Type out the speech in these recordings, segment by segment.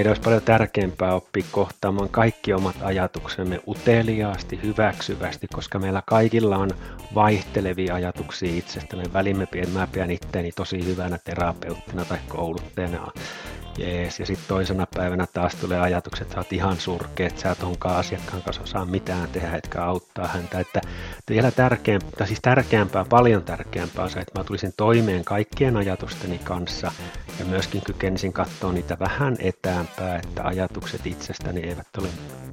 meidän olisi paljon tärkeämpää oppia kohtaamaan kaikki omat ajatuksemme uteliaasti, hyväksyvästi, koska meillä kaikilla on vaihtelevia ajatuksia itsestä. Me välimme, pidän itteeni tosi hyvänä terapeuttina tai kouluttajana jees. Ja sitten toisena päivänä taas tulee ajatukset, että sä oot ihan surkea, että sä et onkaan asiakkaan kanssa osaa mitään tehdä, etkä auttaa häntä. Että vielä tärkeämpää, siis tärkeämpää, paljon tärkeämpää on se, että mä tulisin toimeen kaikkien ajatusteni kanssa ja myöskin kykenisin katsoa niitä vähän etäämpää, että ajatukset itsestäni eivät ole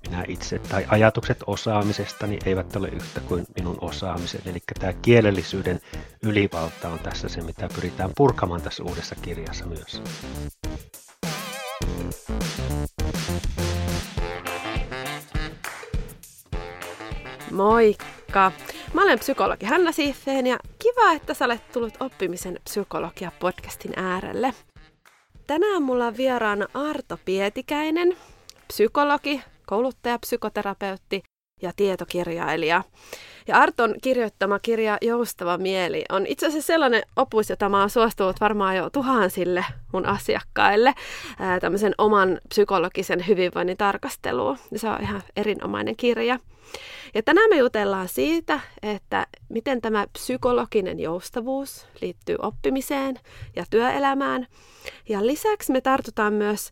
minä itse, tai ajatukset osaamisestani eivät ole yhtä kuin minun osaamiseni. Eli tämä kielellisyyden ylivalta on tässä se, mitä pyritään purkamaan tässä uudessa kirjassa myös. Moikka! Mä olen psykologi Hanna Siiffeen ja kiva, että sä olet tullut oppimisen psykologia podcastin äärelle. Tänään mulla on vieraana Arto Pietikäinen, psykologi, kouluttaja, psykoterapeutti ja tietokirjailija. Ja Arton kirjoittama kirja Joustava mieli on itse asiassa sellainen opus, jota mä oon suostunut varmaan jo tuhansille mun asiakkaille ää, tämmöisen oman psykologisen hyvinvoinnin tarkasteluun. Se on ihan erinomainen kirja. Ja tänään me jutellaan siitä, että miten tämä psykologinen joustavuus liittyy oppimiseen ja työelämään. Ja lisäksi me tartutaan myös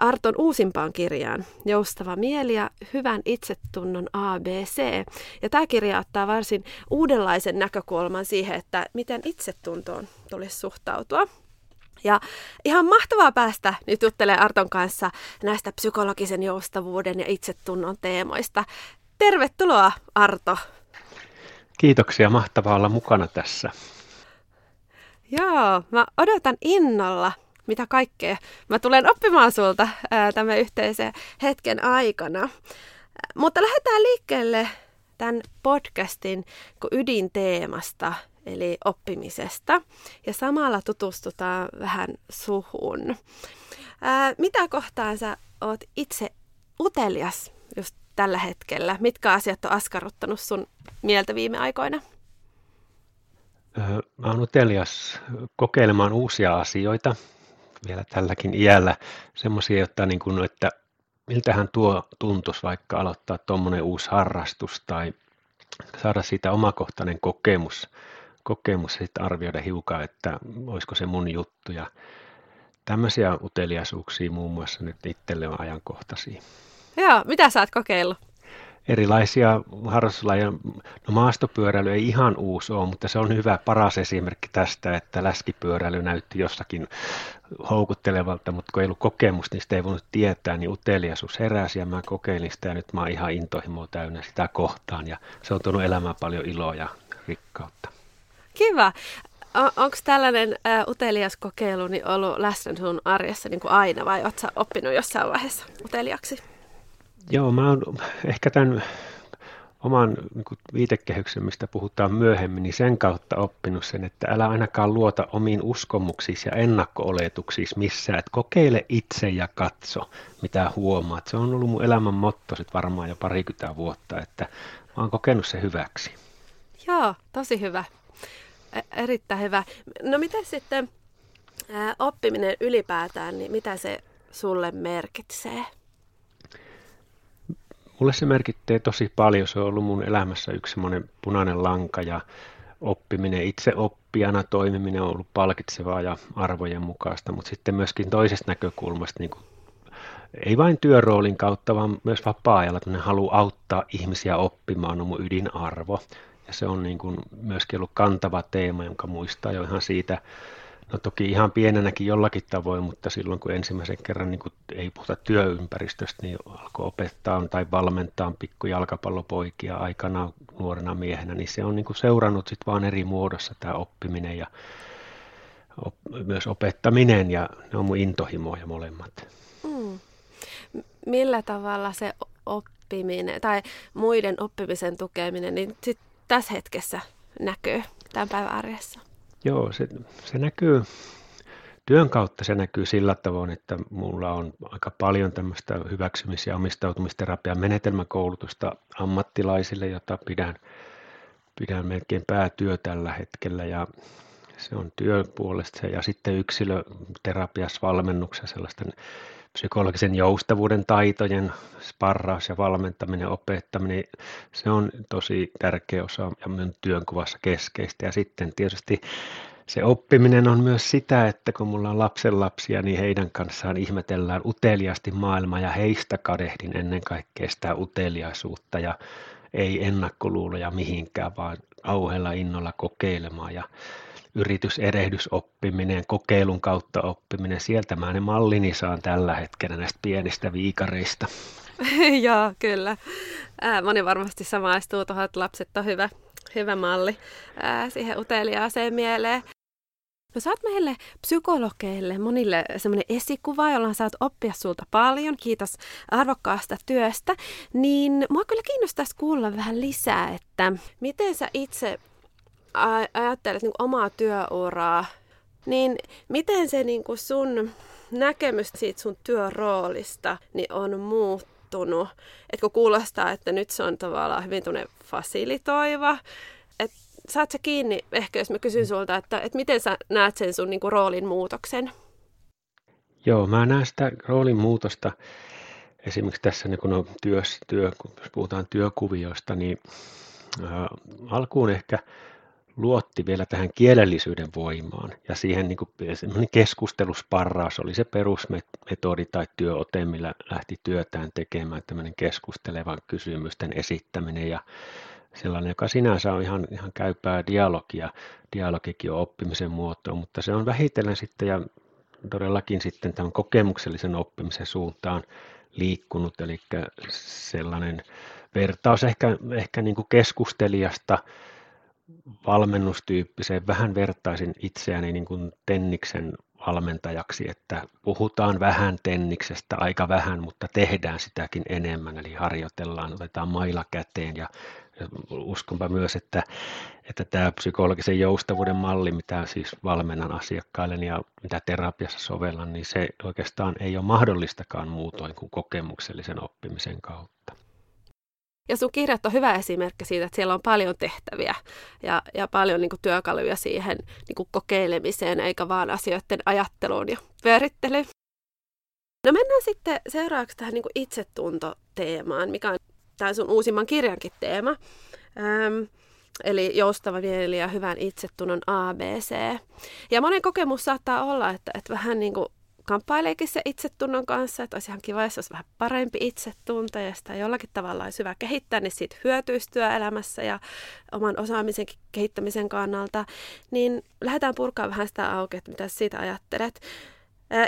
Arton uusimpaan kirjaan, Joustava mieli ja hyvän itsetunnon ABC. Ja tämä kirja ottaa varsin uudenlaisen näkökulman siihen, että miten itsetuntoon tulisi suhtautua. Ja ihan mahtavaa päästä nyt juttelemaan Arton kanssa näistä psykologisen joustavuuden ja itsetunnon teemoista. Tervetuloa Arto. Kiitoksia, mahtavaa olla mukana tässä. Joo, mä odotan innolla, mitä kaikkea mä tulen oppimaan sulta ää, tämän yhteisen hetken aikana. Mutta lähdetään liikkeelle tämän podcastin ydinteemasta, eli oppimisesta. Ja samalla tutustutaan vähän suhun. Ää, mitä kohtaan sä oot itse utelias just tällä hetkellä? Mitkä asiat on askarruttanut sun mieltä viime aikoina? Mä oon utelias kokeilemaan uusia asioita vielä tälläkin iällä. Semmoisia, niin kuin, että miltähän tuo tuntuisi vaikka aloittaa tuommoinen uusi harrastus tai saada siitä omakohtainen kokemus, kokemus ja sitten arvioida hiukan, että olisiko se mun juttu. Ja tämmöisiä uteliaisuuksia muun muassa nyt itselle on ajankohtaisia. Joo, mitä sä oot kokeillut? Erilaisia harrastuslajeja. No maastopyöräily ei ihan uusi ole, mutta se on hyvä paras esimerkki tästä, että läskipyöräily näytti jossakin houkuttelevalta, mutta kun ei ollut kokemusta, niin sitä ei voinut tietää, niin uteliaisuus heräsi ja mä kokeilin sitä ja nyt mä oon ihan intohimoa täynnä sitä kohtaan ja se on tuonut elämään paljon iloa ja rikkautta. Kiva. Onko tällainen uh, utelias kokeilu niin ollut läsnä sun arjessa niin kuin aina vai ootko oppinut jossain vaiheessa uteliaksi? Joo, mä oon ehkä tämän oman niin viitekehyksen, mistä puhutaan myöhemmin, niin sen kautta oppinut sen, että älä ainakaan luota omiin uskomuksiisi ja ennakko-oletuksiisi missään. Että kokeile itse ja katso, mitä huomaat. Se on ollut mun elämän motto sit varmaan jo parikymmentä vuotta, että mä oon kokenut se hyväksi. Joo, tosi hyvä. E- erittäin hyvä. No miten sitten ää, oppiminen ylipäätään, niin mitä se sulle merkitsee? Mulle se merkittää tosi paljon. Se on ollut mun elämässä yksi semmoinen punainen lanka ja oppiminen, itse oppijana toimiminen on ollut palkitsevaa ja arvojen mukaista, mutta sitten myöskin toisesta näkökulmasta, niin kuin, ei vain työroolin kautta, vaan myös vapaa-ajalla, että halu auttaa ihmisiä oppimaan on mun ydinarvo. Ja se on niin kuin myöskin ollut kantava teema, jonka muistaa jo ihan siitä No toki ihan pienenäkin jollakin tavoin, mutta silloin kun ensimmäisen kerran niin kun ei puhuta työympäristöstä, niin alkoi opettaa tai valmentaa pikku jalkapallopoikia aikana nuorena miehenä, niin se on niin seurannut sitten vaan eri muodossa tämä oppiminen ja op, myös opettaminen ja ne on mun intohimoja molemmat. Mm. Millä tavalla se oppiminen tai muiden oppimisen tukeminen niin sit tässä hetkessä näkyy tämän päivän arjessa? Joo, se, se näkyy, työn kautta se näkyy sillä tavoin, että mulla on aika paljon tämmöistä hyväksymis- ja omistautumisterapian menetelmäkoulutusta ammattilaisille, jota pidän, pidän melkein päätyö tällä hetkellä ja se on työpuolesta ja sitten yksilöterapiassa valmennuksessa sellaisten psykologisen joustavuuden taitojen sparraus ja valmentaminen, opettaminen, se on tosi tärkeä osa ja minun työnkuvassa keskeistä. Ja sitten tietysti se oppiminen on myös sitä, että kun mulla on lapsenlapsia, niin heidän kanssaan ihmetellään uteliaasti maailmaa ja heistä kadehdin ennen kaikkea sitä uteliaisuutta ja ei ennakkoluuloja mihinkään, vaan auheella innolla kokeilemaan ja yrityserehdysoppiminen, kokeilun kautta oppiminen, sieltä mä ne mallini saan tällä hetkellä näistä pienistä viikareista. Joo, kyllä. Ää, moni varmasti samaistuu tuohon, että lapset on hyvä, hyvä malli ää, siihen uteliaaseen mieleen. No sä oot meille psykologeille, monille semmoinen esikuva, jolla saat oppia sulta paljon. Kiitos arvokkaasta työstä. Niin mua kyllä kiinnostaisi kuulla vähän lisää, että miten sä itse ajattelet niin omaa työuraa, niin miten se niin kuin sun näkemys siitä sun työroolista niin on muuttunut? Et kun kuulostaa, että nyt se on tavallaan hyvin tunne fasilitoiva, että saat sä kiinni, ehkä jos mä kysyn sulta, että, että miten sä näet sen sun niin kuin, roolin muutoksen? Joo, mä näen sitä roolin muutosta esimerkiksi tässä niin kun on työssä, työ, kun puhutaan työkuvioista, niin alkuun ehkä luotti vielä tähän kielellisyyden voimaan. Ja siihen niin kuin, keskustelusparraus oli se perusmetodi tai työote, millä lähti työtään tekemään tämmöinen keskustelevan kysymysten esittäminen. Ja sellainen, joka sinänsä on ihan, ihan käypää dialogia. Dialogikin on oppimisen muoto, mutta se on vähitellen sitten ja todellakin sitten tämän kokemuksellisen oppimisen suuntaan liikkunut, eli sellainen vertaus ehkä, ehkä niin kuin keskustelijasta valmennustyyppiseen, vähän vertaisin itseäni niin kuin Tenniksen valmentajaksi, että puhutaan vähän Tenniksestä, aika vähän, mutta tehdään sitäkin enemmän, eli harjoitellaan, otetaan maila käteen ja uskonpa myös, että, että tämä psykologisen joustavuuden malli, mitä siis valmennan asiakkaille ja mitä terapiassa sovellan, niin se oikeastaan ei ole mahdollistakaan muutoin kuin kokemuksellisen oppimisen kautta. Ja sun kirjat on hyvä esimerkki siitä, että siellä on paljon tehtäviä ja, ja paljon niin kuin, työkaluja siihen niin kuin, kokeilemiseen, eikä vaan asioiden ajatteluun ja pyörittelyyn. No mennään sitten seuraavaksi tähän niin kuin itsetuntoteemaan, mikä on tämän sun uusimman kirjankin teema. Öm, eli joustava mieli ja hyvän itsetunnon ABC. Ja monen kokemus saattaa olla, että, että vähän niin kuin kamppaileekin se itsetunnon kanssa, että olisi ihan kiva, jos olisi vähän parempi itsetunto ja sitä jollakin tavalla olisi hyvä kehittää, niin siitä hyötyisi työelämässä ja oman osaamisen kehittämisen kannalta. Niin lähdetään purkaa vähän sitä auki, että mitä siitä ajattelet.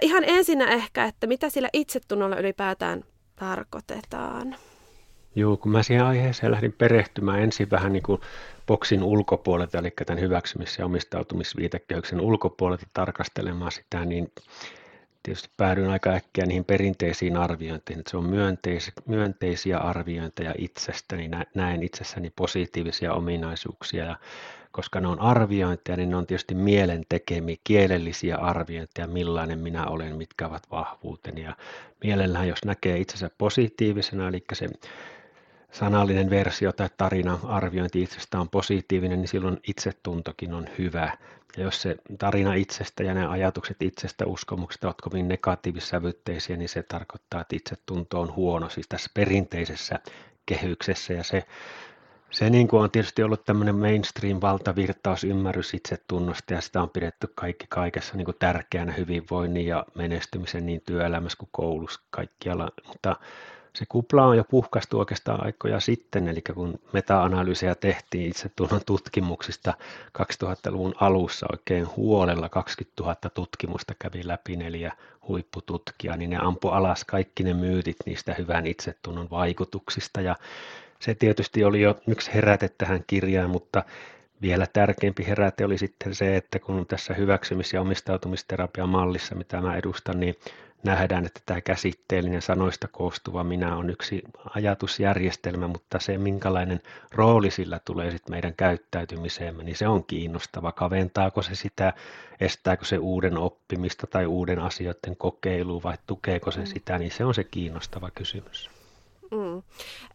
Ihan ensinnä ehkä, että mitä sillä itsetunnolla ylipäätään tarkoitetaan. Joo, kun mä siihen aiheeseen lähdin perehtymään ensin vähän niin kuin boksin ulkopuolelta, eli tämän hyväksymis- ja omistautumisviitekehyksen ulkopuolelta tarkastelemaan sitä, niin tietysti päädyin aika äkkiä niihin perinteisiin arviointeihin, että se on myönteis- myönteisiä arviointeja itsestäni, näen itsessäni positiivisia ominaisuuksia ja koska ne on arviointeja, niin ne on tietysti mielen tekemiä kielellisiä arviointeja, millainen minä olen, mitkä ovat vahvuuteni. Ja mielellään, jos näkee itsensä positiivisena, eli se sanallinen versio tai tarina arviointi itsestä on positiivinen, niin silloin itsetuntokin on hyvä. Ja jos se tarina itsestä ja ne ajatukset itsestä, uskomukset ovat kovin negatiivissävytteisiä, niin se tarkoittaa, että itsetunto on huono, siis tässä perinteisessä kehyksessä. Ja se, se niin kuin on tietysti ollut tämmöinen mainstream valtavirtausymmärrys itsetunnosta ja sitä on pidetty kaikki kaikessa niin kuin tärkeänä hyvinvoinnin ja menestymisen niin työelämässä kuin koulussa kaikkialla, mutta se kupla on jo puhkastu oikeastaan aikoja sitten, eli kun meta-analyysejä tehtiin itse tunnon tutkimuksista 2000-luvun alussa oikein huolella, 20 000 tutkimusta kävi läpi neljä huippututkijaa, niin ne ampui alas kaikki ne myytit niistä hyvän itsetunnon vaikutuksista, ja se tietysti oli jo yksi heräte tähän kirjaan, mutta vielä tärkeämpi heräte oli sitten se, että kun tässä hyväksymis- ja omistautumisterapian mallissa, mitä mä edustan, niin nähdään, että tämä käsitteellinen sanoista koostuva minä on yksi ajatusjärjestelmä, mutta se minkälainen rooli sillä tulee sitten meidän käyttäytymiseemme, niin se on kiinnostava. Kaventaako se sitä, estääkö se uuden oppimista tai uuden asioiden kokeilua vai tukeeko se mm. sitä, niin se on se kiinnostava kysymys. Mm.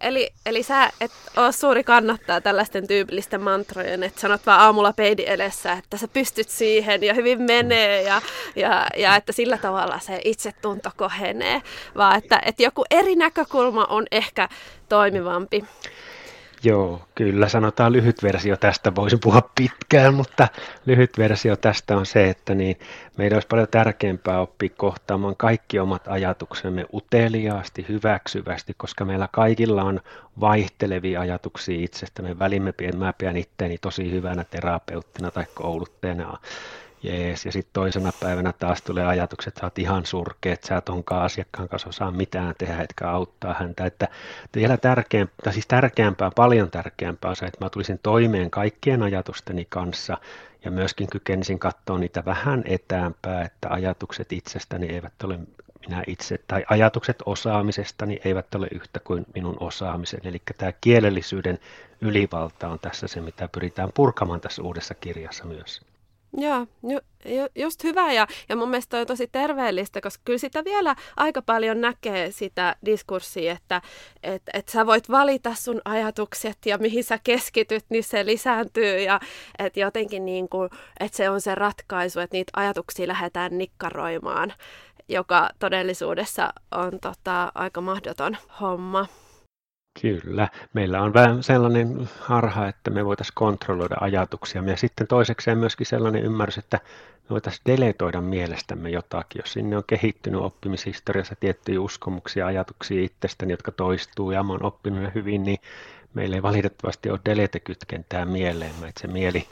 Eli, eli sä et ole suuri kannattaa tällaisten tyypillisten mantrojen, että sanot vaan aamulla peidi edessä, että sä pystyt siihen ja hyvin menee ja, ja, ja että sillä tavalla se itsetunto kohenee, vaan että, että joku eri näkökulma on ehkä toimivampi. Joo, kyllä sanotaan lyhyt versio tästä. Voisin puhua pitkään, mutta lyhyt versio tästä on se, että niin meidän olisi paljon tärkeämpää oppia kohtaamaan kaikki omat ajatuksemme uteliaasti, hyväksyvästi, koska meillä kaikilla on vaihtelevia ajatuksia itsestämme. Välimme mä pidän itteeni tosi hyvänä terapeuttina tai kouluttajana jees. Ja sitten toisena päivänä taas tulee ajatukset, että sä oot ihan surkea, että sä et onkaan asiakkaan kanssa osaa mitään tehdä, etkä auttaa häntä. Että vielä tärkeämpää, siis tärkeämpää, paljon tärkeämpää on se, että mä tulisin toimeen kaikkien ajatusteni kanssa ja myöskin kykenisin katsoa niitä vähän etäämpää, että ajatukset itsestäni eivät ole minä itse, tai ajatukset osaamisestani eivät ole yhtä kuin minun osaamisen. Eli tämä kielellisyyden ylivalta on tässä se, mitä pyritään purkamaan tässä uudessa kirjassa myös. Joo, ju, just hyvä ja, ja mun mielestä on tosi terveellistä, koska kyllä sitä vielä aika paljon näkee sitä diskurssia, että et, et sä voit valita sun ajatukset ja mihin sä keskityt, niin se lisääntyy ja että jotenkin niin kuin, että se on se ratkaisu, että niitä ajatuksia lähdetään nikkaroimaan, joka todellisuudessa on tota, aika mahdoton homma. Kyllä. Meillä on vähän sellainen harha, että me voitaisiin kontrolloida ajatuksia. Ja sitten toisekseen myöskin sellainen ymmärrys, että me voitaisiin deletoida mielestämme jotakin. Jos sinne on kehittynyt oppimishistoriassa tiettyjä uskomuksia, ajatuksia itsestäni, jotka toistuu ja mä oon oppinut ne hyvin, niin meillä ei valitettavasti ole delete-kytkentää mieleen. Että se mieli,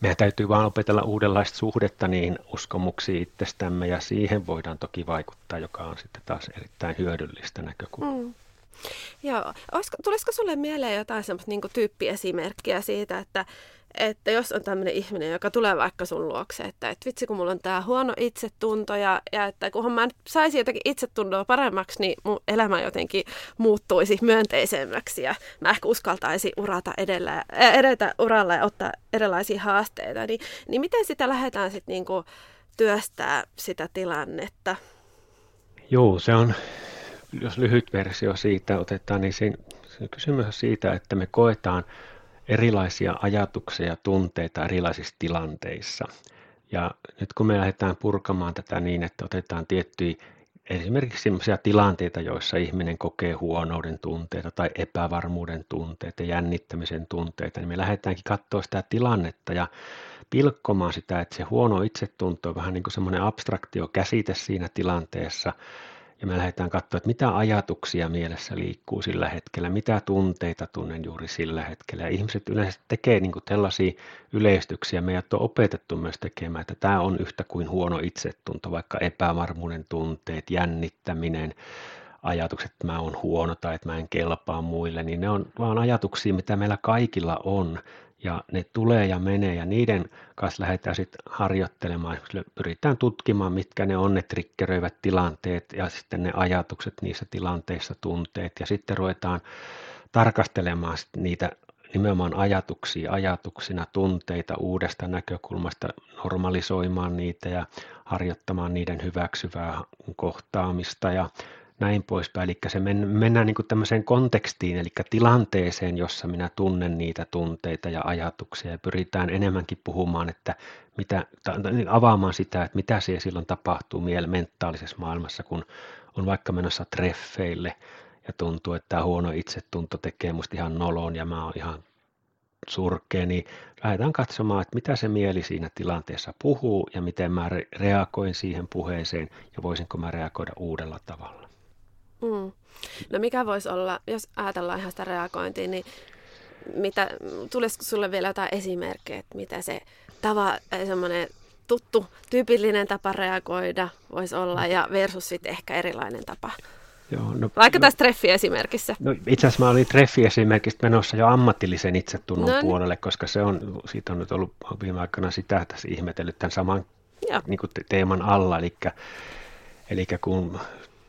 meidän täytyy vaan opetella uudenlaista suhdetta niihin uskomuksiin itsestämme ja siihen voidaan toki vaikuttaa, joka on sitten taas erittäin hyödyllistä näkökulmaa. Mm. Joo. Olisiko, tulisiko sulle mieleen jotain semmoista niin tyyppiesimerkkiä siitä, että, että jos on tämmöinen ihminen, joka tulee vaikka sun luokse, että, että vitsi kun mulla on tämä huono itsetunto ja, ja että kunhan mä saisin jotenkin itsetuntoa paremmaksi, niin mun elämä jotenkin muuttuisi myönteisemmäksi ja mä ehkä uskaltaisin urata edellä, edetä uralla ja ottaa erilaisia haasteita, niin, niin miten sitä lähdetään sitten niinku työstää sitä tilannetta? Joo, se on jos lyhyt versio siitä otetaan, niin se, se kysymys on siitä, että me koetaan erilaisia ajatuksia ja tunteita erilaisissa tilanteissa. Ja nyt kun me lähdetään purkamaan tätä niin, että otetaan tiettyjä esimerkiksi sellaisia tilanteita, joissa ihminen kokee huonouden tunteita tai epävarmuuden tunteita, jännittämisen tunteita, niin me lähdetäänkin katsoa sitä tilannetta ja pilkkomaan sitä, että se huono itsetunto on vähän niin kuin semmoinen abstraktio käsite siinä tilanteessa, ja me lähdetään katsoa, että mitä ajatuksia mielessä liikkuu sillä hetkellä, mitä tunteita tunnen juuri sillä hetkellä. Ja ihmiset yleensä tekee niin kuin tällaisia yleistyksiä, meidät on opetettu myös tekemään, että tämä on yhtä kuin huono itsetunto, vaikka epävarmuuden tunteet, jännittäminen, ajatukset, että mä oon huono tai että mä en kelpaa muille, niin ne on vaan ajatuksia, mitä meillä kaikilla on ja ne tulee ja menee ja niiden kanssa lähdetään sitten harjoittelemaan, pyritään tutkimaan, mitkä ne on ne triggeröivät tilanteet ja sitten ne ajatukset niissä tilanteissa, tunteet. Ja sitten ruvetaan tarkastelemaan sit niitä nimenomaan ajatuksia, ajatuksina, tunteita uudesta näkökulmasta, normalisoimaan niitä ja harjoittamaan niiden hyväksyvää kohtaamista ja näin poispäin. Eli se men, mennään niin kuin tämmöiseen kontekstiin, eli tilanteeseen, jossa minä tunnen niitä tunteita ja ajatuksia ja pyritään enemmänkin puhumaan, että mitä, niin avaamaan sitä, että mitä siellä silloin tapahtuu miele mentaalisessa maailmassa, kun on vaikka menossa treffeille ja tuntuu, että tämä huono itsetunto tekee musta ihan nolon ja mä oon ihan surkea, niin lähdetään katsomaan, että mitä se mieli siinä tilanteessa puhuu ja miten mä reagoin siihen puheeseen ja voisinko mä reagoida uudella tavalla. Mm. No mikä voisi olla, jos ajatellaan ihan sitä reagointia, niin mitä, tulisiko sulle vielä jotain esimerkkejä, että mitä se tava, semmoinen tuttu, tyypillinen tapa reagoida voisi olla ja versus sitten ehkä erilainen tapa? Joo, no, Vaikka no, tässä treffiesimerkissä. No, itse asiassa mä olin treffiesimerkistä menossa jo ammatillisen itsetunnon no, niin. puolelle, koska se on, siitä on nyt ollut viime aikana sitä tässä ihmetellyt tämän saman niin kuin teeman alla, eli, eli kun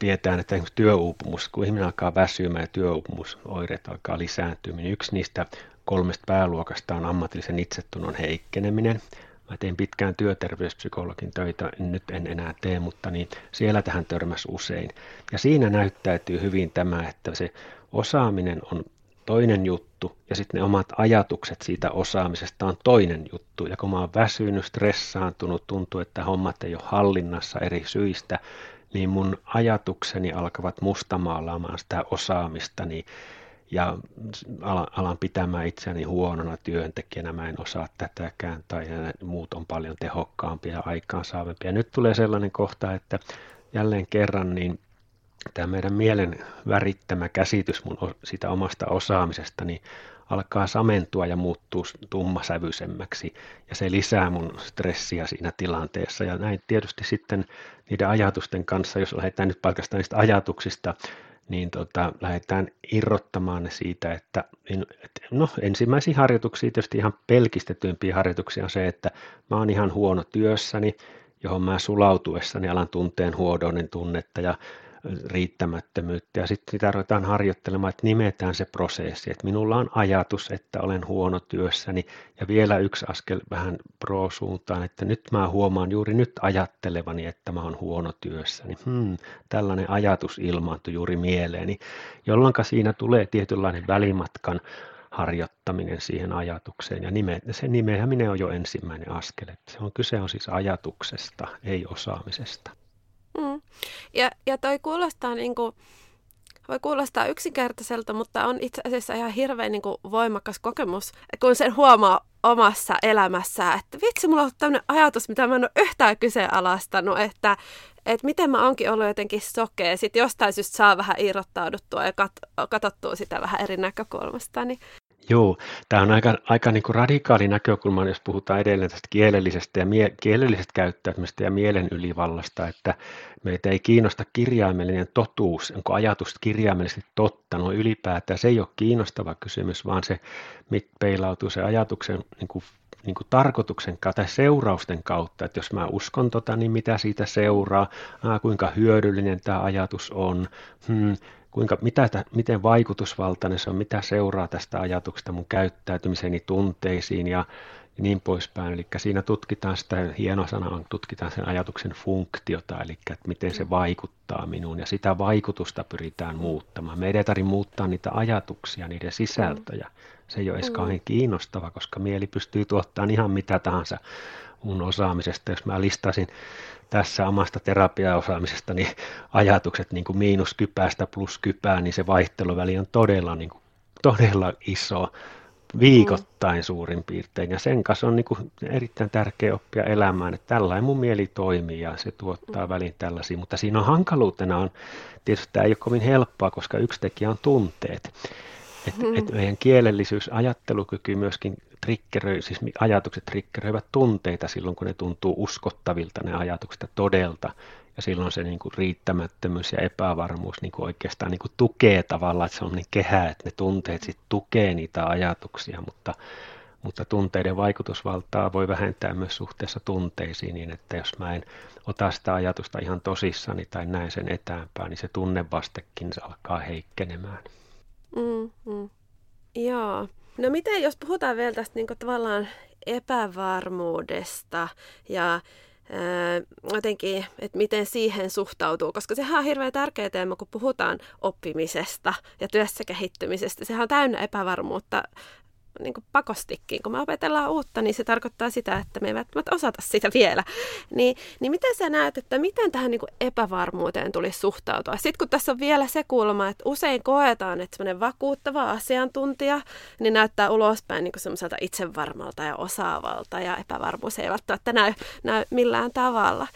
tiedetään, että työuupumus, kun ihminen alkaa väsymään ja työuupumusoireet alkaa lisääntyä, niin yksi niistä kolmesta pääluokasta on ammatillisen itsetunnon heikkeneminen. Mä tein pitkään työterveyspsykologin töitä, nyt en enää tee, mutta niin siellä tähän törmäs usein. Ja siinä näyttäytyy hyvin tämä, että se osaaminen on toinen juttu ja sitten ne omat ajatukset siitä osaamisesta on toinen juttu. Ja kun mä oon väsynyt, stressaantunut, tuntuu, että hommat ei ole hallinnassa eri syistä, niin mun ajatukseni alkavat mustamaalaamaan sitä osaamistani ja alan pitämään itseäni huonona työntekijänä, mä en osaa tätäkään tai muut on paljon tehokkaampia ja aikaansaavempia. Nyt tulee sellainen kohta, että jälleen kerran niin tämä meidän mielen värittämä käsitys mun sitä omasta osaamisesta niin alkaa samentua ja muuttuu tummasävyisemmäksi. Ja se lisää mun stressiä siinä tilanteessa. Ja näin tietysti sitten niiden ajatusten kanssa, jos lähdetään nyt pelkästään niistä ajatuksista, niin tota, lähdetään irrottamaan ne siitä, että no ensimmäisiä harjoituksia, tietysti ihan pelkistetympiä harjoituksia on se, että mä oon ihan huono työssäni, johon mä sulautuessani alan tunteen huodoinen tunnetta. Ja riittämättömyyttä ja sitten sitä ruvetaan harjoittelemaan, että nimetään se prosessi, että minulla on ajatus, että olen huono työssäni ja vielä yksi askel vähän pro-suuntaan, että nyt mä huomaan juuri nyt ajattelevani, että mä oon huono työssäni. Hmm, tällainen ajatus ilmaantui juuri mieleeni, jolloin siinä tulee tietynlainen välimatkan harjoittaminen siihen ajatukseen ja nime, se nimeäminen on jo ensimmäinen askel. Se on kyse on siis ajatuksesta, ei osaamisesta. Ja, ja toi kuulostaa niin kuin, voi kuulostaa yksinkertaiselta, mutta on itse asiassa ihan hirveän niin kuin voimakas kokemus, kun sen huomaa omassa elämässään, että vitsi, mulla on tämmöinen ajatus, mitä mä en ole yhtään kyseenalaistanut, että, että miten mä onkin ollut jotenkin sokea. Sitten jostain syystä saa vähän irrottauduttua ja kat- katsottua sitä vähän eri näkökulmasta. Niin Joo, tämä on aika, aika niin kuin radikaali näkökulma, jos puhutaan edelleen tästä kielellisestä ja mie- kielellisestä käyttäytymisestä ja mielen ylivallasta, että meitä ei kiinnosta kirjaimellinen totuus, onko ajatus kirjaimellisesti totta, no ylipäätään se ei ole kiinnostava kysymys, vaan se peilautuu se ajatuksen niin kuin, niin kuin tarkoituksen kautta tai seurausten kautta, että jos mä uskon tota, niin mitä siitä seuraa, ah, kuinka hyödyllinen tämä ajatus on, hmm, kuinka, mitä, miten vaikutusvaltainen se on, mitä seuraa tästä ajatuksesta mun käyttäytymiseni tunteisiin ja, niin poispäin. Eli siinä tutkitaan sitä, hieno sana on, tutkitaan sen ajatuksen funktiota, eli että miten se vaikuttaa minuun ja sitä vaikutusta pyritään muuttamaan. Meidän ei tarvitse muuttaa niitä ajatuksia, niiden sisältöjä. Se ei ole edes mm. kauhean kiinnostava, koska mieli pystyy tuottamaan ihan mitä tahansa mun osaamisesta. Jos mä listasin tässä omasta terapiaosaamisesta niin ajatukset niin kuin miinus kypäästä plus kypää, niin se vaihteluväli on todella, niin kuin, todella iso viikoittain suurin piirtein. Ja sen kanssa on niin kuin erittäin tärkeä oppia elämään, että tällainen mun mieli toimii ja se tuottaa välin tällaisia. Mutta siinä on hankaluutena on, tietysti tämä ei ole kovin helppoa, koska yksi tekijä on tunteet. Että mm. et meidän kielellisyys, ajattelukyky myöskin triggeröi, siis ajatukset triggeröivät tunteita silloin, kun ne tuntuu uskottavilta ne ajatukset todelta. Ja silloin se niin kuin riittämättömyys ja epävarmuus niin kuin oikeastaan niin kuin tukee tavallaan, että se on niin kehä, että ne tunteet sitten tukee niitä ajatuksia, mutta, mutta tunteiden vaikutusvaltaa voi vähentää myös suhteessa tunteisiin niin, että jos mä en ota sitä ajatusta ihan tosissani tai näen sen etäämpää, niin se tunnevastekin se alkaa heikkenemään. Mm, mm. Joo. No miten, jos puhutaan vielä tästä niin tavallaan epävarmuudesta ja jotenkin, että miten siihen suhtautuu, koska sehän on hirveän tärkeä teema, kun puhutaan oppimisesta ja työssä kehittymisestä. Sehän on täynnä epävarmuutta niin kuin pakostikin. Kun me opetellaan uutta, niin se tarkoittaa sitä, että me ei välttämättä osata sitä vielä. Niin, niin miten sä näet, että miten tähän niin kuin epävarmuuteen tulisi suhtautua? Sitten kun tässä on vielä se kulma, että usein koetaan, että semmoinen vakuuttava asiantuntija niin näyttää ulospäin niin semmoiselta itsevarmalta ja osaavalta ja epävarmuus ei välttämättä näy, näy millään tavalla.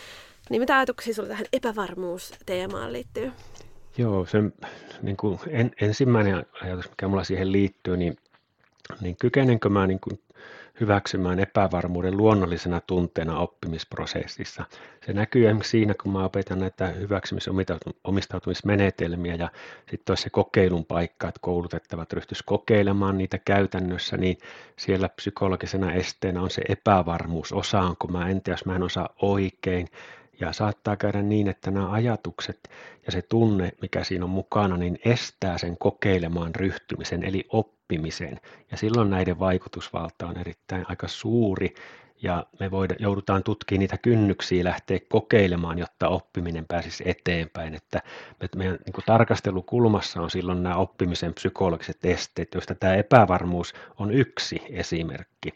Niin mitä ajatuksia sinulla tähän epävarmuusteemaan liittyy? Joo, se niin kuin en, ensimmäinen ajatus, mikä mulla siihen liittyy, niin niin kykenenkö mä niin kuin hyväksymään epävarmuuden luonnollisena tunteena oppimisprosessissa. Se näkyy esimerkiksi siinä, kun mä opetan näitä hyväksymis- omistautumismenetelmiä ja sitten olisi se kokeilun paikka, että koulutettavat ryhtyisi kokeilemaan niitä käytännössä, niin siellä psykologisena esteenä on se epävarmuus, osaanko mä, entä jos mä en osaa oikein, ja saattaa käydä niin, että nämä ajatukset ja se tunne, mikä siinä on mukana, niin estää sen kokeilemaan ryhtymisen, eli oppimisen oppimiseen. Ja silloin näiden vaikutusvalta on erittäin aika suuri ja me voida, joudutaan tutkimaan niitä kynnyksiä lähteä kokeilemaan, jotta oppiminen pääsisi eteenpäin. Että meidän niin kuin tarkastelukulmassa on silloin nämä oppimisen psykologiset esteet, joista tämä epävarmuus on yksi esimerkki.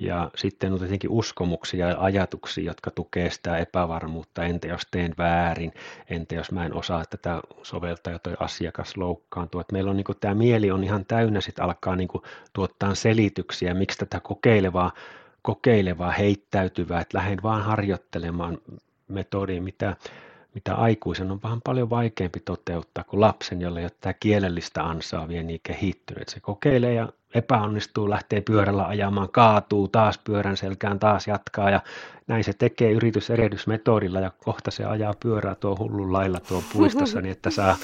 Ja sitten on tietenkin uskomuksia ja ajatuksia, jotka tukee sitä epävarmuutta. Entä jos teen väärin? Entä jos mä en osaa tätä soveltaa ja toi asiakas loukkaantuu? Että meillä on niin tämä mieli on ihan täynnä, sitten alkaa niin tuottaa selityksiä, miksi tätä kokeilevaa kokeilevaa, heittäytyvää, että lähden vaan harjoittelemaan metodia, mitä, mitä aikuisen on vähän paljon vaikeampi toteuttaa kuin lapsen, jolle ei ole tämä kielellistä ansaa vielä niin kehittynyt. Se kokeilee ja epäonnistuu, lähtee pyörällä ajamaan, kaatuu taas pyörän selkään, taas jatkaa ja näin se tekee yrityserehdysmetodilla ja kohta se ajaa pyörää tuo hullun lailla tuo puistossa niin, että saa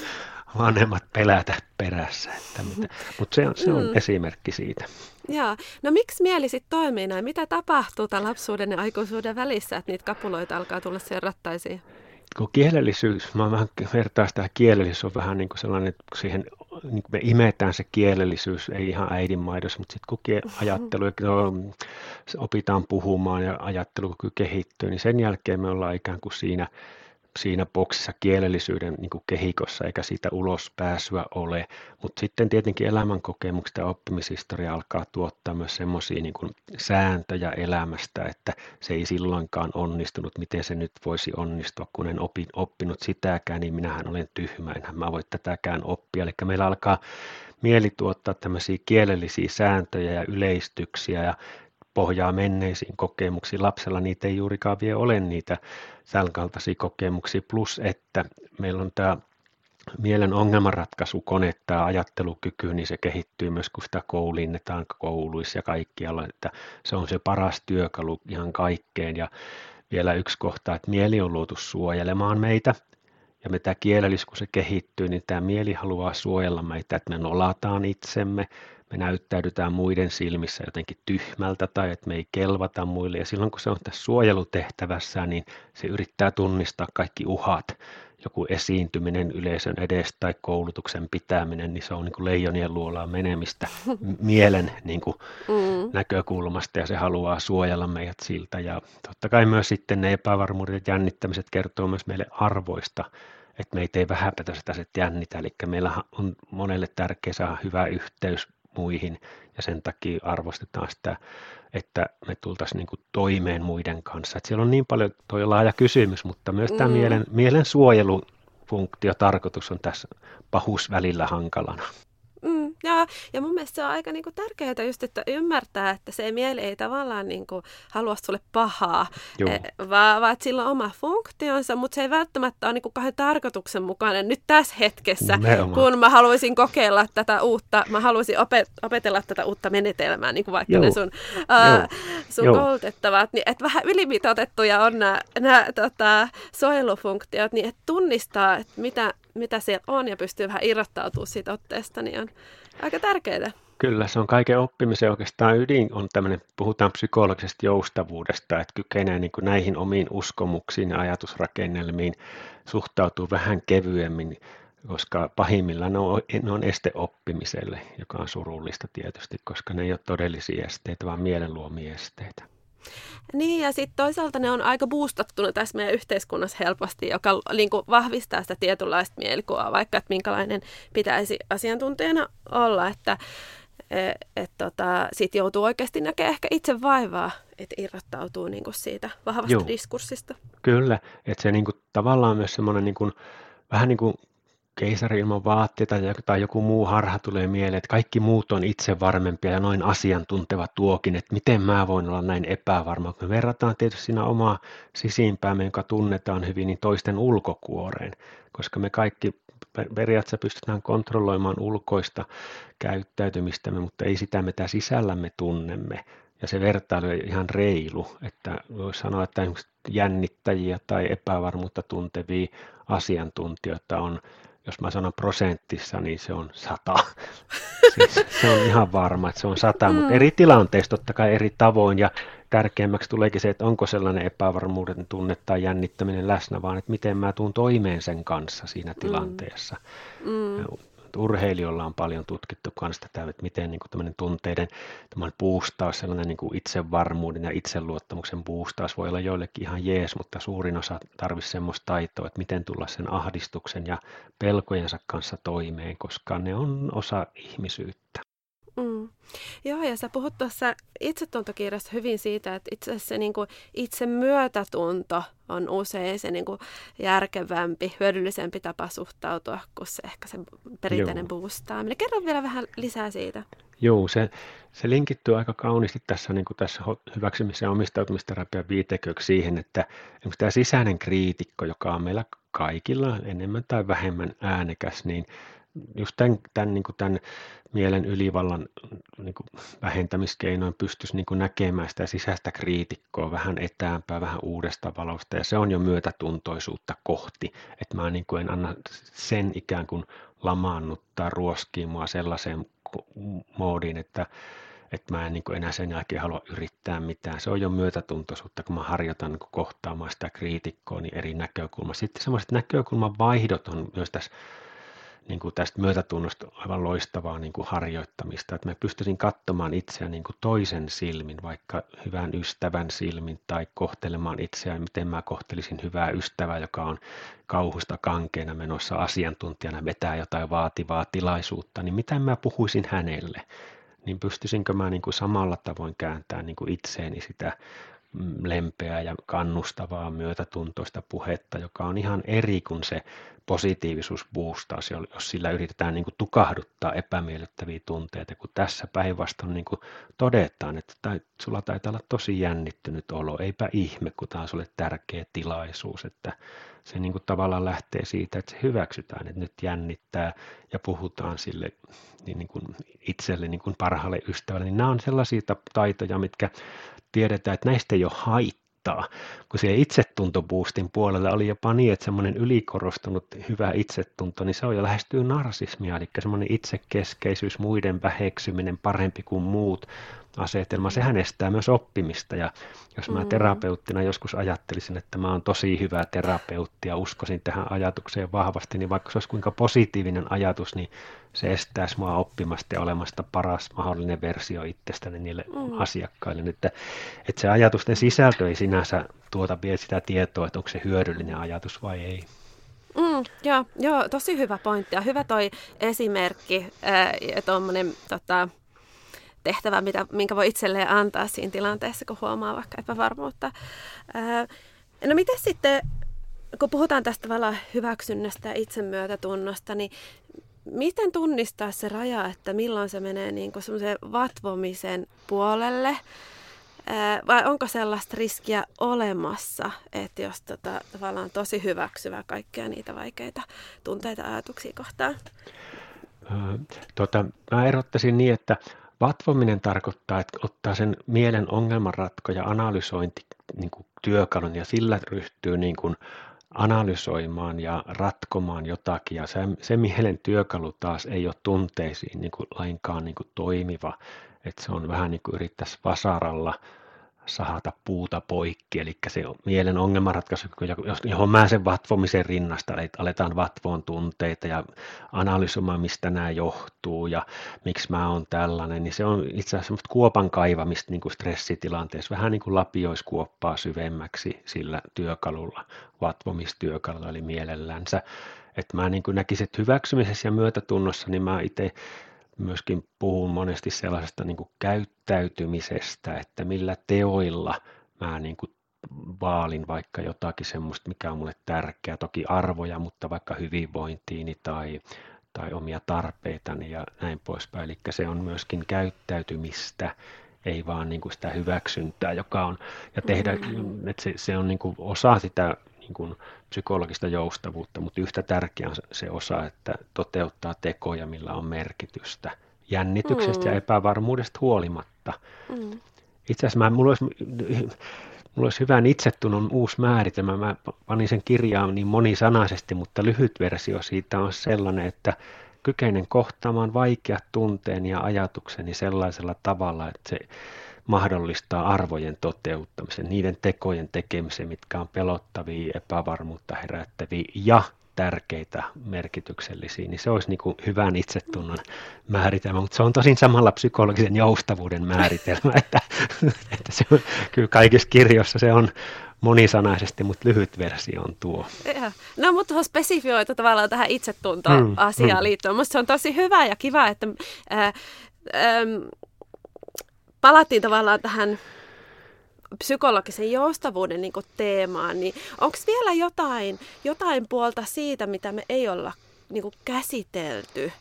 vanhemmat pelätä perässä. Että mitä. Mutta se on, se on mm. esimerkki siitä. Joo. No miksi mieli sitten toimii näin? Mitä tapahtuu tämän lapsuuden ja aikuisuuden välissä, että niitä kapuloita alkaa tulla siihen rattaisiin? Kun kielellisyys, mä vähän vertaan sitä kielellisyys on vähän niin kuin sellainen, että siihen niin me imetään se kielellisyys, ei ihan äidinmaidossa, mutta sitten kun ajattelu, no, opitaan puhumaan ja ajattelukyky kehittyy, niin sen jälkeen me ollaan ikään kuin siinä siinä boksissa kielellisyyden niin kuin kehikossa eikä siitä ulos pääsyä ole. Mutta sitten tietenkin elämänkokemukset ja oppimishistoria alkaa tuottaa myös semmoisia niin sääntöjä elämästä, että se ei silloinkaan onnistunut, miten se nyt voisi onnistua, kun en opi, oppinut sitäkään, niin minähän olen tyhmä, enhän mä voi tätäkään oppia. Eli meillä alkaa mieli tuottaa tämmöisiä kielellisiä sääntöjä ja yleistyksiä ja pohjaa menneisiin kokemuksiin. Lapsella niitä ei juurikaan vielä ole niitä tämän kaltaisia kokemuksia, plus että meillä on tämä mielen ongelmanratkaisukone, tämä ajattelukyky, niin se kehittyy myös, kun sitä koulinnetaan kouluissa ja kaikkialla, että se on se paras työkalu ihan kaikkeen. Ja vielä yksi kohta, että mieli on luotu suojelemaan meitä, ja me tämä kielellis, kun se kehittyy, niin tämä mieli haluaa suojella meitä, että me nolataan itsemme, me näyttäydytään muiden silmissä jotenkin tyhmältä tai että me ei kelvata muille. Ja silloin kun se on tässä suojelutehtävässä, niin se yrittää tunnistaa kaikki uhat. Joku esiintyminen yleisön edestä tai koulutuksen pitäminen, niin se on niin kuin leijonien luolaan menemistä mielen niin kuin mm. näkökulmasta ja se haluaa suojella meidät siltä. Ja totta kai myös sitten ne epävarmuudet ja jännittämiset kertoo myös meille arvoista, että meitä ei vähäpätä sitä jännitä. Eli meillä on monelle tärkeä saada hyvä yhteys muihin ja sen takia arvostetaan sitä, että me tultaisiin niin toimeen muiden kanssa. Et siellä on niin paljon, tuo laaja kysymys, mutta myös tämä mm. mielen, mielen suojelufunktio, tarkoitus on tässä pahusvälillä hankalana. Ja, ja mun mielestä se on aika niin kuin tärkeää just, että ymmärtää, että se mieli ei tavallaan niin kuin halua sulle pahaa, e, vaan, vaan että sillä on oma funktionsa, mutta se ei välttämättä ole niin kuin kahden tarkoituksenmukainen nyt tässä hetkessä, Nimenomaan. kun mä haluaisin kokeilla tätä uutta, mä haluaisin opet- opetella tätä uutta menetelmää, niin kuin vaikka Joo. ne sun, ää, sun koulutettavat, niin että vähän ylimitoitettuja on nämä, nämä tota, suojelufunktiot, niin että tunnistaa, että mitä, mitä siellä on ja pystyy vähän irrottautumaan siitä otteesta, niin on aika tärkeää. Kyllä, se on kaiken oppimisen oikeastaan ydin, on tämmöinen, puhutaan psykologisesta joustavuudesta, että kykenee niin kuin näihin omiin uskomuksiin ja ajatusrakennelmiin suhtautuu vähän kevyemmin, koska pahimmillaan ne on, ne on este oppimiselle, joka on surullista tietysti, koska ne ei ole todellisia esteitä, vaan mielenluomia esteitä. Niin, ja sitten toisaalta ne on aika boostattuna tässä meidän yhteiskunnassa helposti, joka niin kuin vahvistaa sitä tietynlaista mielikuvaa, vaikka että minkälainen pitäisi asiantuntijana olla, että et, et, tota, sitten joutuu oikeasti näkemään ehkä itse vaivaa, että irrottautuu niin kuin siitä vahvasta Joo. diskurssista. Kyllä, että se niin kuin, tavallaan myös semmoinen niin vähän niin kuin keisari ilman vaatteita tai joku muu harha tulee mieleen, että kaikki muut on itse varmempia ja noin asiantunteva tuokin, että miten mä voin olla näin epävarma. Me verrataan tietysti siinä omaa sisimpäämme, joka tunnetaan hyvin, niin toisten ulkokuoreen, koska me kaikki periaatteessa pystytään kontrolloimaan ulkoista käyttäytymistämme, mutta ei sitä, mitä sisällämme tunnemme. Ja se vertailu on ihan reilu, että voisi sanoa, että jännittäjiä tai epävarmuutta tuntevia asiantuntijoita on jos mä sanon prosentissa, niin se on sata. siis se on ihan varma, että se on sata, mm. mutta eri tilanteissa totta kai eri tavoin ja tärkeämmäksi tuleekin se, että onko sellainen epävarmuuden tunne tai jännittäminen läsnä, vaan että miten mä tuun toimeen sen kanssa siinä mm. tilanteessa. Mm. Että urheilijoilla on paljon tutkittu myös tätä, että miten niin kuin tunteiden boostaus, sellainen niin itsevarmuuden ja itseluottamuksen boostaus voi olla joillekin ihan jees, mutta suurin osa tarvitsee semmoista taitoa, että miten tulla sen ahdistuksen ja pelkojensa kanssa toimeen, koska ne on osa ihmisyyttä. Mm. Joo, ja sä puhut tuossa itsetuntokirjassa hyvin siitä, että itse asiassa se niin kuin itse myötätunto on usein se niin kuin järkevämpi, hyödyllisempi tapa suhtautua kuin se ehkä se perinteinen Joo. boostaaminen. Kerro vielä vähän lisää siitä. Joo, se, se linkittyy aika kauniisti tässä, niin kuin tässä hyväksymisen ja omistautumisterapian viiteköksi siihen, että tämä sisäinen kriitikko, joka on meillä kaikilla enemmän tai vähemmän äänekäs, niin just tämän, tämän, niin kuin tämän mielen ylivallan niin kuin vähentämiskeinoin pystyisi niin kuin näkemään sitä sisäistä kriitikkoa vähän etäämpää, vähän uudesta valosta, ja se on jo myötätuntoisuutta kohti, että mä niin kuin en anna sen ikään kuin lamaannuttaa, ruoskiin mua sellaiseen moodiin, että, että mä en niin enää sen jälkeen halua yrittää mitään. Se on jo myötätuntoisuutta, kun mä harjoitan niin kohtaamaan sitä kriitikkoa niin eri näkökulmasta. Sitten semmoiset näkökulman vaihdot on myös tässä niin kuin tästä myötätunnosta aivan loistavaa niin kuin harjoittamista, että mä pystyisin katsomaan itseä niin kuin toisen silmin, vaikka hyvän ystävän silmin, tai kohtelemaan itseään, miten mä kohtelisin hyvää ystävää, joka on kauhusta kankeena menossa asiantuntijana, vetää jotain vaativaa tilaisuutta, niin mitä mä puhuisin hänelle, niin pystyisinkö mä niin kuin samalla tavoin kääntämään niin kuin itseeni sitä lempeää ja kannustavaa myötätuntoista puhetta, joka on ihan eri kuin se positiivisuusboostaus, jos sillä yritetään niin kuin tukahduttaa epämiellyttäviä tunteita, kun tässä päinvastoin niin todetaan, että tai, sulla taitaa olla tosi jännittynyt olo, eipä ihme, kun tämä on sulle tärkeä tilaisuus, että se niin kuin tavallaan lähtee siitä, että se hyväksytään, että nyt jännittää ja puhutaan sille niin, kuin itselle niin kuin parhaalle ystävälle, niin nämä on sellaisia taitoja, mitkä tiedetään, että näistä ei ole haittaa. Kun se itsetuntoboostin puolella oli jopa niin, että semmoinen ylikorostunut hyvä itsetunto, niin se on jo lähestyy narsismia, eli semmoinen itsekeskeisyys, muiden väheksyminen parempi kuin muut, asetelma, sehän estää myös oppimista ja jos mä mm. terapeuttina joskus ajattelisin, että mä oon tosi hyvä terapeutti ja uskoisin tähän ajatukseen vahvasti, niin vaikka se olisi kuinka positiivinen ajatus, niin se estäisi mua oppimasta ja olemasta paras mahdollinen versio itsestäni niille mm. asiakkaille. Että, että se ajatusten sisältö ei sinänsä tuota vielä sitä tietoa, että onko se hyödyllinen ajatus vai ei. Mm, joo, joo, tosi hyvä pointti ja hyvä toi esimerkki ja tuommoinen tota, tehtävä, mitä, minkä voi itselleen antaa siinä tilanteessa, kun huomaa vaikka epävarmuutta. Ää, no miten sitten, kun puhutaan tästä tavallaan hyväksynnästä ja itsemyötätunnosta, niin miten tunnistaa se raja, että milloin se menee niin kuin semmoisen vatvomisen puolelle? Ää, vai onko sellaista riskiä olemassa, että jos tota, tavallaan tosi hyväksyvä kaikkia niitä vaikeita tunteita ja ajatuksia kohtaan? Tota, mä erottaisin niin, että Vatvominen tarkoittaa, että ottaa sen mielen ongelmanratko- ja analysointi niin kuin työkalun ja sillä ryhtyy niin kuin analysoimaan ja ratkomaan jotakin. Ja se, se mielen työkalu taas ei ole tunteisiin niin kuin lainkaan niin kuin toimiva. Että se on vähän niin kuin yrittäisi vasaralla sahata puuta poikki, eli se on mielen ongelmanratkaisu, johon mä sen vatvomisen rinnasta, että aletaan vatvoon tunteita ja analysoimaan, mistä nämä johtuu ja miksi mä oon tällainen, niin se on itse asiassa semmoista kuopan kaivamista niin kuin stressitilanteessa, vähän niin kuin lapioiskuoppaa syvemmäksi sillä työkalulla, vatvomistyökalulla, eli mielellänsä. Että mä niin kuin näkisin, että hyväksymisessä ja myötätunnossa, niin mä itse myöskin puhun monesti sellaisesta niin kuin käyttäytymisestä, että millä teoilla mä niin kuin vaalin vaikka jotakin semmoista, mikä on mulle tärkeää, toki arvoja, mutta vaikka hyvinvointiini tai, tai omia tarpeitani ja näin poispäin. Eli se on myöskin käyttäytymistä, ei vaan niin kuin sitä hyväksyntää, joka on, ja tehdä, mm-hmm. että se, se on niin kuin osa sitä niin kuin psykologista joustavuutta, mutta yhtä tärkeä on se osa, että toteuttaa tekoja, millä on merkitystä jännityksestä mm. ja epävarmuudesta huolimatta. Mm. Itse asiassa mä, mulla, olisi, mulla olisi hyvän itsetunnon uusi määritelmä. Mä panin sen kirjaan niin monisanaisesti, mutta lyhyt versio siitä on sellainen, että kykeinen kohtaamaan vaikeat tunteeni ja ajatukseni sellaisella tavalla, että se mahdollistaa arvojen toteuttamisen, niiden tekojen tekemisen, mitkä on pelottavia, epävarmuutta herättäviä ja tärkeitä, merkityksellisiä, niin se olisi niin kuin hyvän itsetunnon määritelmä, mutta se on tosin samalla psykologisen joustavuuden määritelmä, että, että se on, kyllä kaikissa kirjoissa se on monisanaisesti, mutta lyhyt versio on tuo. Ja. No, mutta tuohon spesifioita tavallaan tähän itsetunto-asiaan mm, liittyen. Minusta se on tosi hyvä ja kiva, että ää, palattiin tavallaan tähän psykologisen joustavuuden niin teemaan, niin onko vielä jotain, jotain puolta siitä, mitä me ei olla niin kuin käsitelty,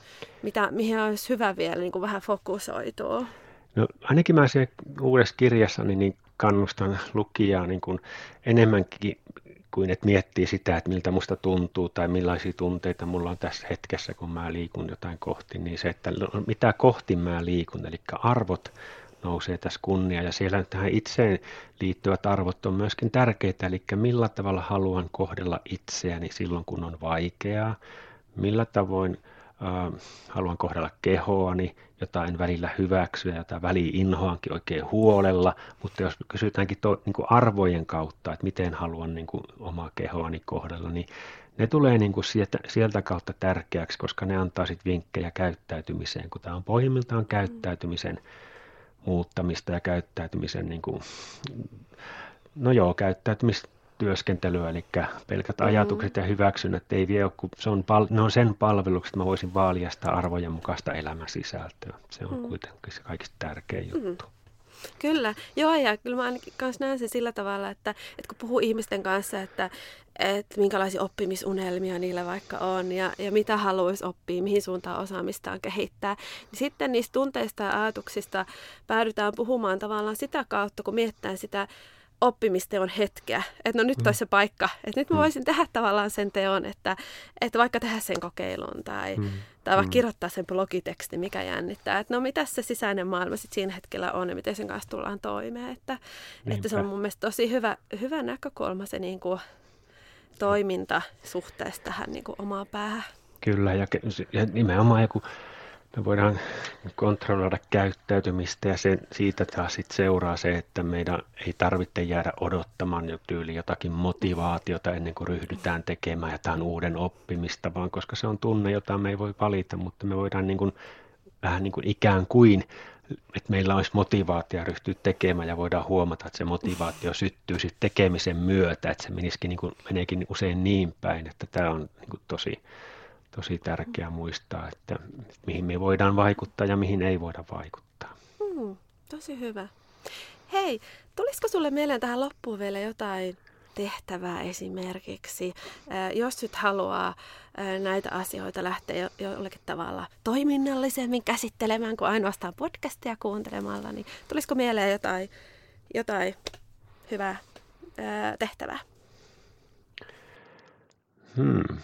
mitä, mihin olisi hyvä vielä niin kuin vähän fokusoitua? No ainakin mä siellä uudessa kirjassani niin kannustan lukijaa niin kuin enemmänkin kuin että miettii sitä, että miltä musta tuntuu tai millaisia tunteita mulla on tässä hetkessä, kun mä liikun jotain kohti, niin se, että mitä kohti mä liikun, eli arvot nousee tässä kunnia. Ja siellä tähän itseen liittyvät arvot on myöskin tärkeitä, eli millä tavalla haluan kohdella itseäni silloin, kun on vaikeaa, millä tavoin äh, haluan kohdella kehoani, jota en välillä hyväksyä, jota väliin inhoankin oikein huolella, mutta jos kysytäänkin to, niin kuin arvojen kautta, että miten haluan niin kuin omaa kehoani kohdella, niin ne tulee niin kuin sieltä, sieltä kautta tärkeäksi, koska ne antaa sitten vinkkejä käyttäytymiseen, kun tämä on pohjimmiltaan käyttäytymisen muuttamista ja käyttäytymisen, niin kuin, no joo, käyttäytymistyöskentelyä, eli pelkät mm-hmm. ajatukset ja hyväksynnät ei vie, kun se on, ne on sen palveluksi, että mä voisin vaalia sitä arvojen mukaista elämän sisältöä. Se on mm. kuitenkin se kaikista tärkein juttu. Mm. Kyllä, joo ja kyllä mä ainakin kanssa näen sen sillä tavalla, että, että kun puhuu ihmisten kanssa, että, että minkälaisia oppimisunelmia niillä vaikka on ja, ja mitä haluaisi oppia, mihin suuntaan osaamistaan kehittää, niin sitten niistä tunteista ja ajatuksista päädytään puhumaan tavallaan sitä kautta, kun miettää sitä oppimisteon hetkeä. Että no nyt mm. olisi se paikka. Että nyt mä mm. voisin tehdä tavallaan sen teon, että, että vaikka tehdä sen kokeilun tai, mm. tai vaikka mm. kirjoittaa sen blogiteksti, mikä jännittää. Että no mitä se sisäinen maailma sitten siinä hetkellä on ja miten sen kanssa tullaan toimeen. Että, että se on mun mielestä tosi hyvä, hyvä näkökulma se niin kuin toiminta suhteessa tähän niin kuin omaan päähän. Kyllä, ja, ja nimenomaan joku me voidaan kontrolloida käyttäytymistä ja sen, siitä taas sit seuraa se, että meidän ei tarvitse jäädä odottamaan jo tyyli jotakin motivaatiota ennen kuin ryhdytään tekemään jotain uuden oppimista, vaan koska se on tunne, jota me ei voi valita, mutta me voidaan niin kuin, vähän niin kuin ikään kuin, että meillä olisi motivaatio ryhtyä tekemään ja voidaan huomata, että se motivaatio syttyy sitten tekemisen myötä, että se menisikin niin kuin, meneekin usein niin päin, että tämä on niin kuin tosi tosi tärkeää muistaa, että mihin me voidaan vaikuttaa ja mihin ei voida vaikuttaa. Mm, tosi hyvä. Hei, tulisiko sulle mieleen tähän loppuun vielä jotain tehtävää esimerkiksi, jos nyt haluaa näitä asioita lähteä jollakin tavalla toiminnallisemmin käsittelemään kuin ainoastaan podcastia kuuntelemalla, niin tulisiko mieleen jotain, jotain hyvää tehtävää? Hmm.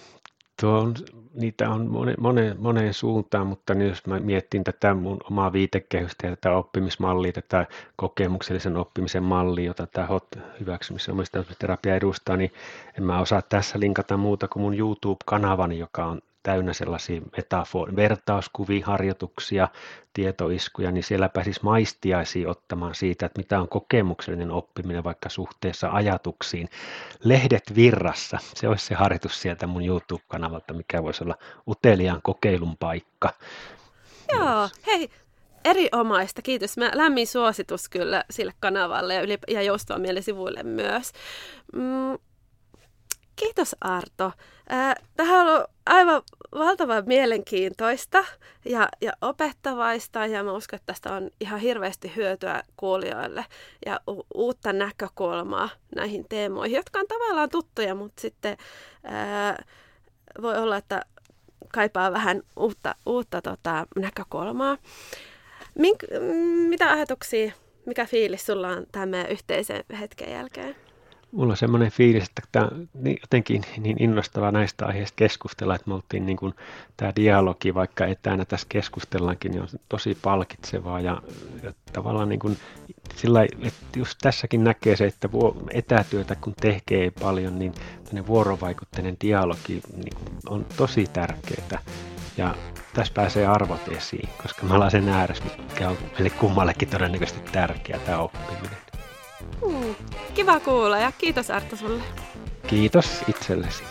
Tuo on, niitä on moneen, moneen, moneen suuntaan, mutta niin jos mä miettin tätä mun omaa viitekehystä ja tätä oppimismallia, tätä kokemuksellisen oppimisen mallia, jota tämä HOT hyväksymisen omistautumisterapia edustaa, niin en mä osaa tässä linkata muuta kuin mun YouTube-kanavani, joka on täynnä sellaisia metafor- vertauskuvia, harjoituksia, tietoiskuja, niin siellä pääsisi maistiaisiin ottamaan siitä, että mitä on kokemuksellinen oppiminen vaikka suhteessa ajatuksiin. Lehdet virrassa, se olisi se harjoitus sieltä mun YouTube-kanavalta, mikä voisi olla uteliaan kokeilun paikka. Joo, hei, erinomaista, kiitos. Mä lämmin suositus kyllä sille kanavalle ja, yli, ja joustoa mielisivuille myös. Mm, Kiitos Arto. Tähän on aivan valtavan mielenkiintoista ja, ja opettavaista ja mä uskon, että tästä on ihan hirveästi hyötyä kuulijoille ja u- uutta näkökulmaa näihin teemoihin, jotka on tavallaan tuttuja, mutta sitten ää, voi olla, että kaipaa vähän uutta, uutta tota, näkökulmaa. Mink, mitä ajatuksia, mikä fiilis sulla on tämän yhteisen hetken jälkeen? Mulla on semmoinen fiilis, että tämä niin jotenkin niin innostava näistä aiheista keskustella, että me oltiin niin kuin, tämä dialogi, vaikka etänä tässä keskustellaankin, niin on tosi palkitsevaa ja, ja tavallaan niin kuin, sillä, että just tässäkin näkee se, että etätyötä kun tekee paljon, niin vuorovaikutteinen dialogi niin on tosi tärkeää ja tässä pääsee arvot esiin, koska mä olen sen ääressä, mikä on meille kummallekin todennäköisesti tärkeää tämä oppiminen. Kiva kuulla ja kiitos Arto sulle. Kiitos itsellesi.